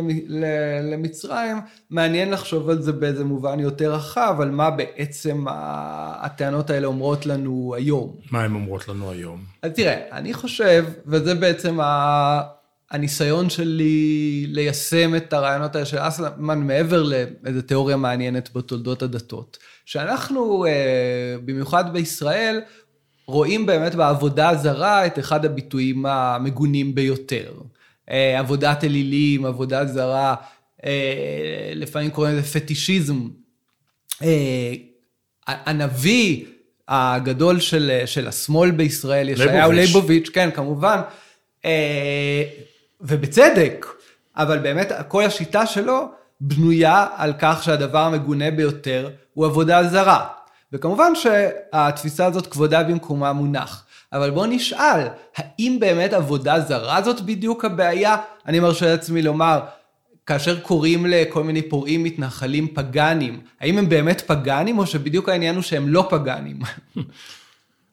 למצרים, מעניין לחשוב על זה באיזה מובן יותר רחב, על מה בעצם הטענות האלה אומרות לנו היום. מה הן אומרות לנו היום? אז תראה, אני חושב, וזה בעצם ה... הניסיון שלי ליישם את הרעיונות האלה של אסלמן מעבר לאיזו תיאוריה מעניינת בתולדות הדתות, שאנחנו, אה, במיוחד בישראל, רואים באמת בעבודה הזרה את אחד הביטויים המגונים ביותר. אה, עבודת אלילים, עבודה זרה, אה, לפעמים קוראים לזה פטישיזם. הנביא הגדול של, של השמאל בישראל, ישעיהו ליבוביץ', כן, כמובן, ובצדק, אבל באמת כל השיטה שלו בנויה על כך שהדבר המגונה ביותר הוא עבודה זרה. וכמובן שהתפיסה הזאת כבודה במקומה מונח. אבל בואו נשאל, האם באמת עבודה זרה זאת בדיוק הבעיה? אני מרשה לעצמי לומר, כאשר קוראים לכל מיני פורעים מתנחלים פגאנים, האם הם באמת פגאנים או שבדיוק העניין הוא שהם לא פגאנים?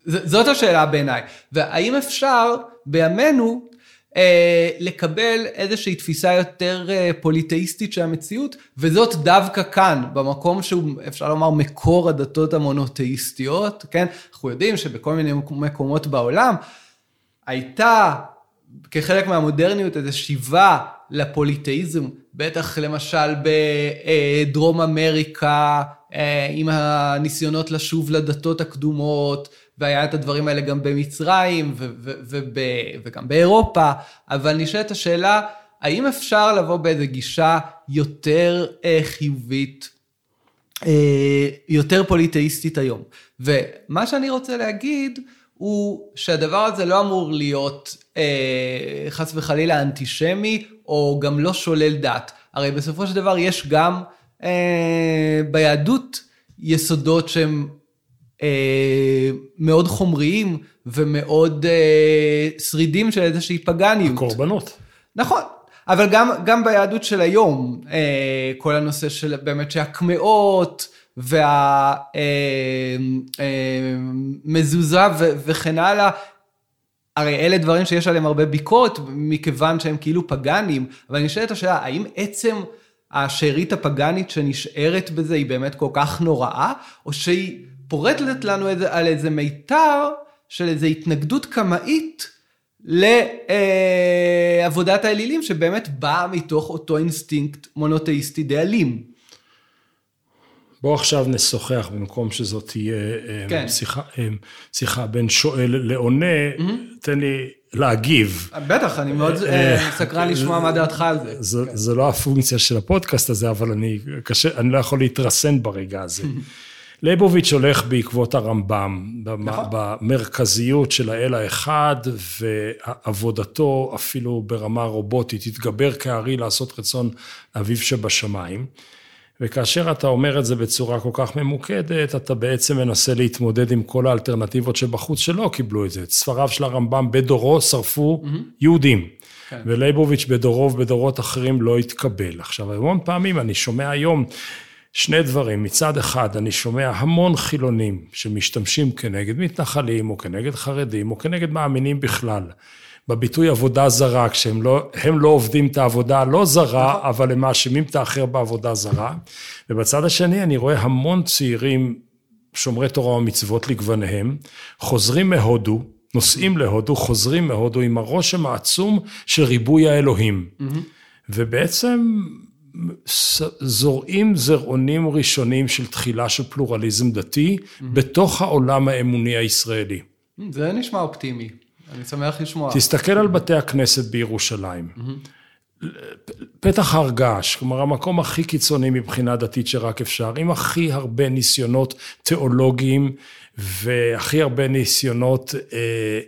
זאת השאלה בעיניי. והאם אפשר בימינו לקבל איזושהי תפיסה יותר אה, פוליטאיסטית של המציאות, וזאת דווקא כאן, במקום שהוא, אפשר לומר, מקור הדתות המונותאיסטיות, כן? אנחנו יודעים שבכל מיני מקומות בעולם, הייתה כחלק מהמודרניות איזו שיבה לפוליטאיזם, בטח למשל בדרום אמריקה, אה, עם הניסיונות לשוב לדתות הקדומות, והיה את הדברים האלה גם במצרים ו- ו- ו- וגם באירופה, אבל נשאלת השאלה, האם אפשר לבוא באיזו גישה יותר אה, חיובית, אה, יותר פוליטאיסטית היום? ומה שאני רוצה להגיד, הוא שהדבר הזה לא אמור להיות אה, חס וחלילה אנטישמי, או גם לא שולל דת. הרי בסופו של דבר יש גם אה, ביהדות יסודות שהם אה, מאוד חומריים ומאוד אה, שרידים של איזושהי פגניות. הקורבנות. נכון, אבל גם, גם ביהדות של היום, אה, כל הנושא של באמת שהקמעות והמזוזה וכן הלאה, הרי אלה דברים שיש עליהם הרבה ביקורת, מכיוון שהם כאילו פגאנים, אבל אני את השאלה, האם עצם השארית הפגאנית שנשארת בזה היא באמת כל כך נוראה, או שהיא פורטת לנו איזה, על איזה מיתר של איזו התנגדות קמאית לעבודת האלילים, שבאמת באה מתוך אותו אינסטינקט מונותאיסטי די אלים. בוא עכשיו נשוחח במקום שזאת תהיה אה, כן. שיחה, אה, שיחה בין שואל לעונה, mm-hmm. תן לי להגיב. בטח, אני מאוד אה, סקרן לשמוע מה דעתך על זה. זה, כן. זה לא הפונקציה של הפודקאסט הזה, אבל אני, קשה, אני לא יכול להתרסן ברגע הזה. ליבוביץ' הולך בעקבות הרמב"ם, נכון. במרכזיות של האל האחד, ועבודתו אפילו ברמה רובוטית, התגבר כארי לעשות רצון אביו שבשמיים. וכאשר אתה אומר את זה בצורה כל כך ממוקדת, אתה בעצם מנסה להתמודד עם כל האלטרנטיבות שבחוץ שלא קיבלו את זה. את ספריו של הרמב"ם בדורו שרפו mm-hmm. יהודים. כן. ולייבוביץ' בדורו ובדורות אחרים לא התקבל. עכשיו, המון פעמים אני שומע היום שני דברים. מצד אחד, אני שומע המון חילונים שמשתמשים כנגד מתנחלים, או כנגד חרדים, או כנגד מאמינים בכלל. בביטוי עבודה זרה, כשהם לא, לא עובדים את העבודה הלא זרה, נכון. אבל הם מאשימים את האחר בעבודה זרה. ובצד השני אני רואה המון צעירים שומרי תורה ומצוות לגווניהם, חוזרים מהודו, נוסעים להודו, חוזרים מהודו עם הרושם העצום של ריבוי האלוהים. Mm-hmm. ובעצם זורעים זרעונים ראשונים של תחילה של פלורליזם דתי mm-hmm. בתוך העולם האמוני הישראלי. זה נשמע אופטימי. אני שמח לשמוע. תסתכל על בתי הכנסת בירושלים. פתח הר געש, כלומר המקום הכי קיצוני מבחינה דתית שרק אפשר, עם הכי הרבה ניסיונות תיאולוגיים והכי הרבה ניסיונות אה,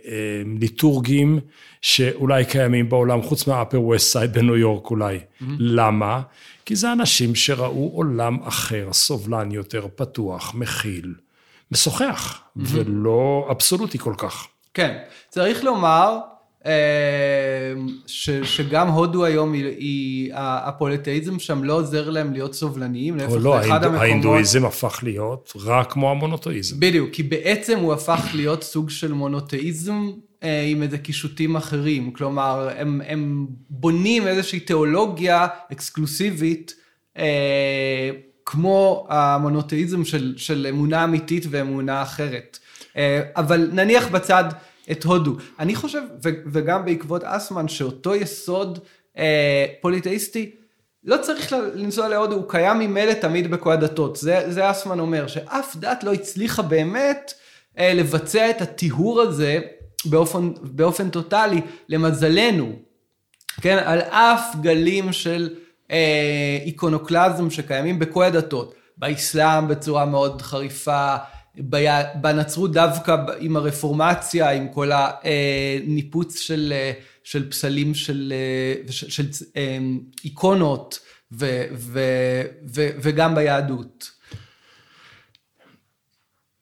אה, ליטורגיים שאולי קיימים בעולם, חוץ מהאפר ווסט סייד בניו יורק אולי. Mm-hmm. למה? כי זה אנשים שראו עולם אחר, סובלן יותר, פתוח, מכיל, משוחח, mm-hmm. ולא אבסולוטי כל כך. כן, צריך לומר ש, שגם הודו היום, היא, היא, הפוליטאיזם שם לא עוזר להם להיות סובלניים, להפך, לא, זה אחד המקומות... ההינדואיזם הפך להיות רק כמו המונותאיזם. בדיוק, כי בעצם הוא הפך להיות סוג של מונותאיזם אה, עם איזה קישוטים אחרים, כלומר, הם, הם בונים איזושהי תיאולוגיה אקסקלוסיבית, אה, כמו המונותאיזם של, של אמונה אמיתית ואמונה אחרת. אה, אבל נניח בצד את הודו. אני חושב, וגם בעקבות אסמן, שאותו יסוד אה, פוליטאיסטי, לא צריך לנסוע להודו, הוא קיים ממילא תמיד בכל הדתות. זה, זה אסמן אומר, שאף דת לא הצליחה באמת אה, לבצע את הטיהור הזה באופן, באופן טוטאלי, למזלנו. כן, על אף גלים של אה, איקונוקלזם שקיימים בכל הדתות. באסלאם בצורה מאוד חריפה, בנצרות דווקא עם הרפורמציה, עם כל הניפוץ של, של פסלים של, של, של איקונות ו, ו, ו, וגם ביהדות.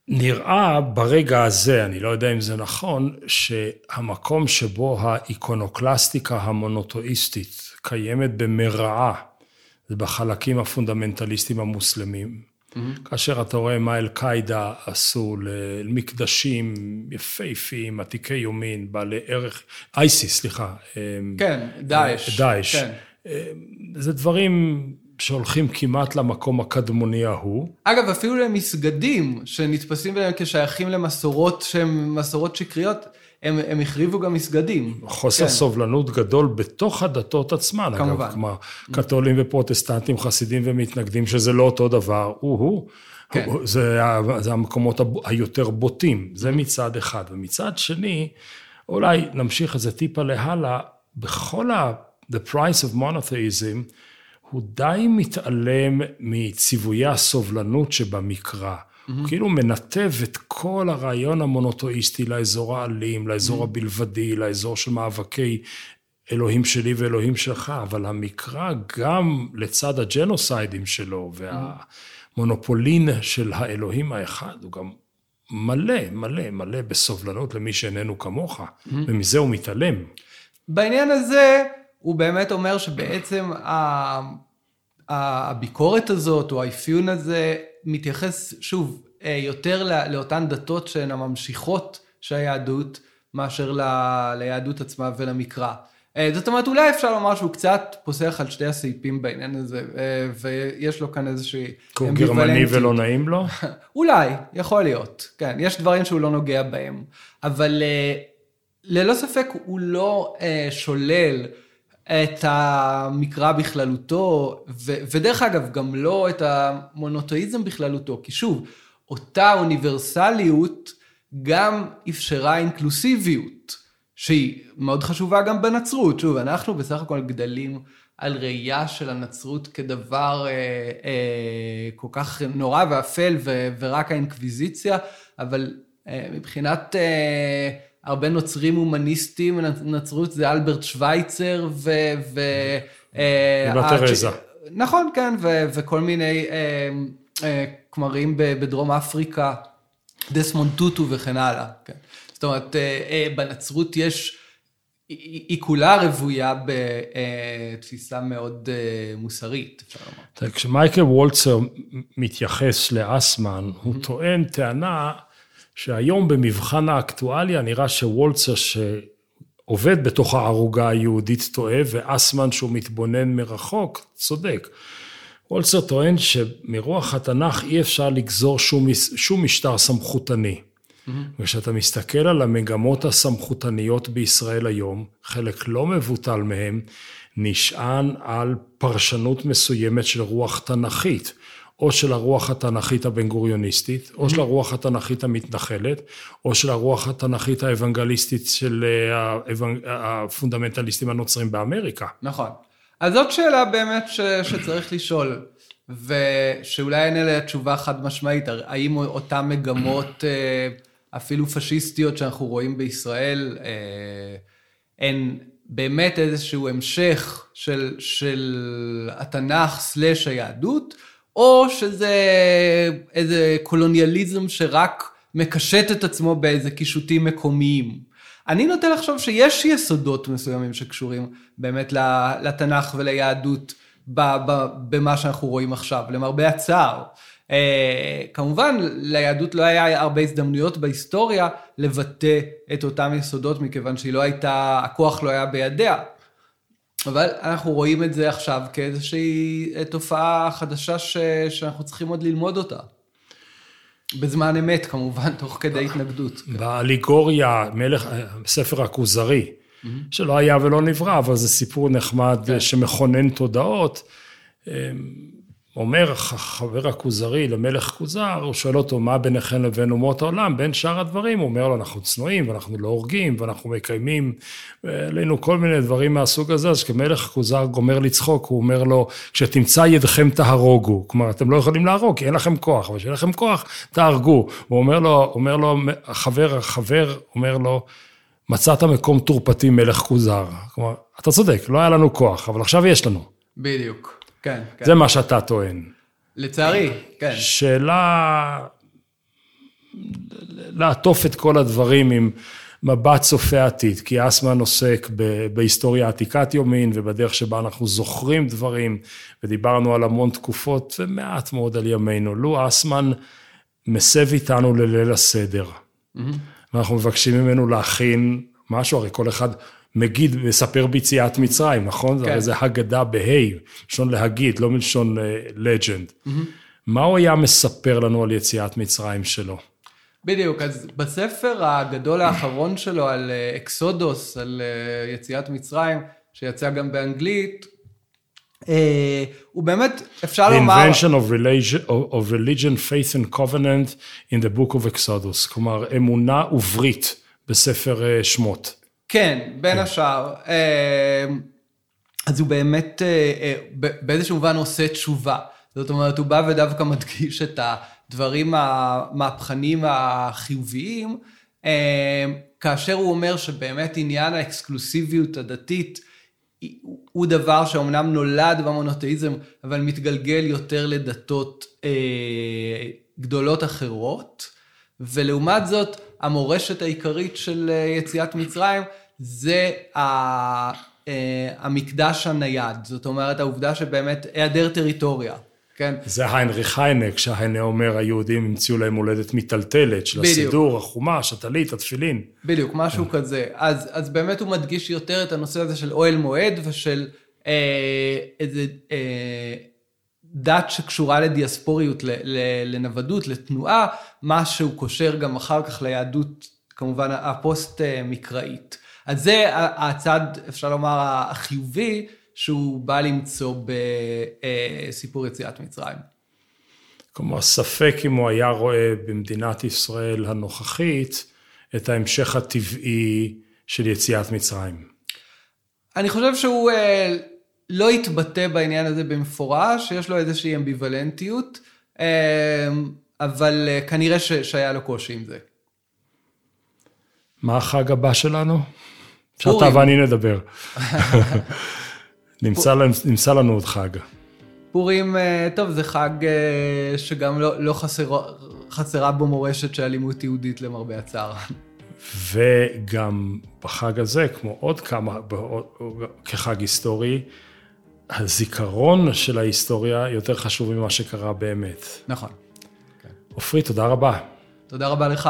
נראה ברגע הזה, אני לא יודע אם זה נכון, שהמקום שבו האיקונוקלסטיקה המונותואיסטית קיימת במיטבה, זה בחלקים הפונדמנטליסטיים המוסלמים. Mm-hmm. כאשר אתה רואה מה אל-קאעידה עשו למקדשים יפהפיים, עתיקי יומין, בעלי ערך, ISIS, סליחה. אמ, כן, דאעש. דאעש. כן. אמ, זה דברים שהולכים כמעט למקום הקדמוני ההוא. אגב, אפילו למסגדים שנתפסים בהם כשייכים למסורות שהן מסורות שקריות, הם, הם החריבו גם מסגדים. חוסר כן. סובלנות גדול בתוך הדתות עצמן, כמובן. אגב, כלומר, קתולים ופרוטסטנטים, חסידים ומתנגדים, שזה לא אותו דבר, הוא-הוא. כן. זה, זה המקומות היותר בוטים, זה מצד אחד. ומצד שני, אולי נמשיך את זה טיפה להלאה, בכל ה... The price of monotheism, הוא די מתעלם מציוויי הסובלנות שבמקרא. הוא כאילו מנתב את כל הרעיון המונותואיסטי לאזור האלים, לאזור הבלבדי, לאזור של מאבקי אלוהים שלי ואלוהים שלך, אבל המקרא גם לצד הג'נוסיידים שלו והמונופולין של האלוהים האחד, הוא גם מלא, מלא, מלא בסובלנות למי שאיננו כמוך, ומזה הוא מתעלם. בעניין הזה, הוא באמת אומר שבעצם הביקורת הזאת, או האפיון הזה, מתייחס, שוב, אה, יותר לאותן דתות שהן הממשיכות של היהדות, מאשר ל, ליהדות עצמה ולמקרא. אה, זאת אומרת, אולי אפשר לומר שהוא קצת פוסח על שתי הסעיפים בעניין הזה, אה, ויש לו כאן איזושהי כי הוא גרמני ולא נעים לו? אולי, יכול להיות, כן, יש דברים שהוא לא נוגע בהם. אבל ללא ספק הוא לא שולל את המקרא בכללותו, ו, ודרך אגב, גם לא את המונותאיזם בכללותו, כי שוב, אותה אוניברסליות גם אפשרה אינקלוסיביות, שהיא מאוד חשובה גם בנצרות. שוב, אנחנו בסך הכל גדלים על ראייה של הנצרות כדבר אה, אה, כל כך נורא ואפל ו, ורק האינקוויזיציה, אבל אה, מבחינת אה, הרבה נוצרים הומניסטים, נצרות זה אלברט שווייצר ו... ו אה, תרזה. נכון, כן, ו, וכל מיני אה, אה, כמרים בדרום אפריקה, דסמונד טוטו וכן הלאה. כן. זאת אומרת, אה, אה, בנצרות יש... היא כולה רוויה בתפיסה מאוד אה, מוסרית, אפשר לומר. כשמייקל וולצר מתייחס לאסמן, הוא טוען טענה שהיום במבחן האקטואליה נראה שוולצר שעובד בתוך הערוגה היהודית טועה, ואסמן שהוא מתבונן מרחוק צודק. וולצר טוען שמרוח התנ"ך אי אפשר לגזור שום, שום משטר סמכותני. Mm-hmm. וכשאתה מסתכל על המגמות הסמכותניות בישראל היום, חלק לא מבוטל מהם נשען על פרשנות מסוימת של רוח תנ"כית, או של הרוח התנ"כית הבן גוריוניסטית, או של הרוח התנ"כית המתנחלת, או של הרוח התנ"כית האוונגליסטית של אה, הפונדמנטליסטים הנוצרים באמריקה. נכון. אז זאת שאלה באמת ש, שצריך לשאול, ושאולי אין אליה תשובה חד משמעית, האם אותן מגמות... אה, אפילו פשיסטיות שאנחנו רואים בישראל, אה, הן באמת איזשהו המשך של, של התנ"ך סלש היהדות, או שזה איזה קולוניאליזם שרק מקשט את עצמו באיזה קישוטים מקומיים. אני נוטה לחשוב שיש יסודות מסוימים שקשורים באמת לתנ"ך וליהדות במה שאנחנו רואים עכשיו, למרבה הצער. אה, כמובן, ליהדות לא היה הרבה הזדמנויות בהיסטוריה לבטא את אותם יסודות, מכיוון שהיא לא הייתה, הכוח לא היה בידיה. אבל אנחנו רואים את זה עכשיו כאיזושהי אה, תופעה חדשה ש... שאנחנו צריכים עוד ללמוד אותה. בזמן אמת, כמובן, תוך כדי התנגדות. באליגוריה, מלך, ספר הכוזרי, mm-hmm. שלא היה ולא נברא, אבל זה סיפור נחמד כן. שמכונן תודעות. אומר חבר הכוזרי למלך כוזר, הוא שואל אותו, מה ביניכם לבין אומות העולם? בין שאר הדברים, הוא אומר לו, אנחנו צנועים, ואנחנו לא הורגים, ואנחנו מקיימים עלינו כל מיני דברים מהסוג הזה, אז כשמלך כוזר גומר לצחוק, הוא אומר לו, כשתמצא ידכם תהרוגו. כלומר, אתם לא יכולים להרוג, כי אין לכם כוח, אבל כשיהיה לכם כוח, תהרגו. הוא אומר לו, אומר לו, החבר, החבר אומר לו, מצאת מקום תורפתי מלך כוזר. כלומר, אתה צודק, לא היה לנו כוח, אבל עכשיו יש לנו. בדיוק. כן, כן. זה מה שאתה טוען. לצערי, כן. שאלה... לעטוף את כל הדברים עם מבט צופה עתיד, כי אסמן עוסק בהיסטוריה עתיקת יומין ובדרך שבה אנחנו זוכרים דברים, ודיברנו על המון תקופות ומעט מאוד על ימינו. לו אסמן מסב איתנו לליל הסדר, mm-hmm. ואנחנו מבקשים ממנו להכין משהו, הרי כל אחד מגיד, מספר ביציאת מצרים, נכון? כן. הרי זה הגדה בה', מלשון להגיד, לא מלשון לג'נד. Uh, mm-hmm. מה הוא היה מספר לנו על יציאת מצרים שלו? בדיוק, אז בספר הגדול האחרון שלו על אה, אקסודוס, על אה, יציאת מצרים, שיצא גם באנגלית, הוא באמת, אפשר לומר... The invention of religion, of religion, faith and covenant in the book of Exodus, כלומר אמונה וברית בספר שמות. כן, בין כן. השאר. אמ, אז הוא באמת אה, אה, באיזשהו מובן עושה תשובה. זאת אומרת, הוא בא ודווקא מדגיש את הדברים המהפכניים החיוביים, כאשר הוא אומר שבאמת עניין האקסקלוסיביות הדתית הוא דבר שאומנם נולד במונותאיזם, אבל מתגלגל יותר לדתות אה, גדולות אחרות. ולעומת זאת, המורשת העיקרית של אה, יציאת מצרים זה אה, המקדש הנייד. זאת אומרת, העובדה שבאמת היעדר טריטוריה. כן. זה היינריך היינק, שהיינה אומר, היהודים המציאו להם הולדת מיטלטלת, של בדיוק. הסידור, החומש, הטלית, התפילין. בדיוק, משהו כן. כזה. אז, אז באמת הוא מדגיש יותר את הנושא הזה של אוהל מועד ושל אה, איזה אה, דת שקשורה לדיאספוריות, לנוודות, לתנועה, מה שהוא קושר גם אחר כך ליהדות, כמובן הפוסט-מקראית. אז זה הצד, אפשר לומר, החיובי, שהוא בא למצוא בסיפור יציאת מצרים. כלומר, ספק אם הוא היה רואה במדינת ישראל הנוכחית את ההמשך הטבעי של יציאת מצרים. אני חושב שהוא לא התבטא בעניין הזה במפורש, יש לו איזושהי אמביוולנטיות, אבל כנראה ש, שהיה לו קושי עם זה. מה החג הבא שלנו? שאתה ואני נדבר. נמצא, נמצא לנו עוד חג. פורים, טוב, זה חג שגם לא, לא חסר, חסרה בו מורשת של אלימות יהודית למרבה הצער. וגם בחג הזה, כמו עוד כמה, כחג היסטורי, הזיכרון של ההיסטוריה יותר חשוב ממה שקרה באמת. נכון. עופרי, תודה רבה. תודה רבה לך.